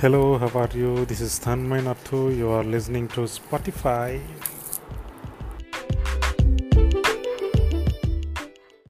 Hello, how are you? This is Thanmay Nathu. You are listening to Spotify.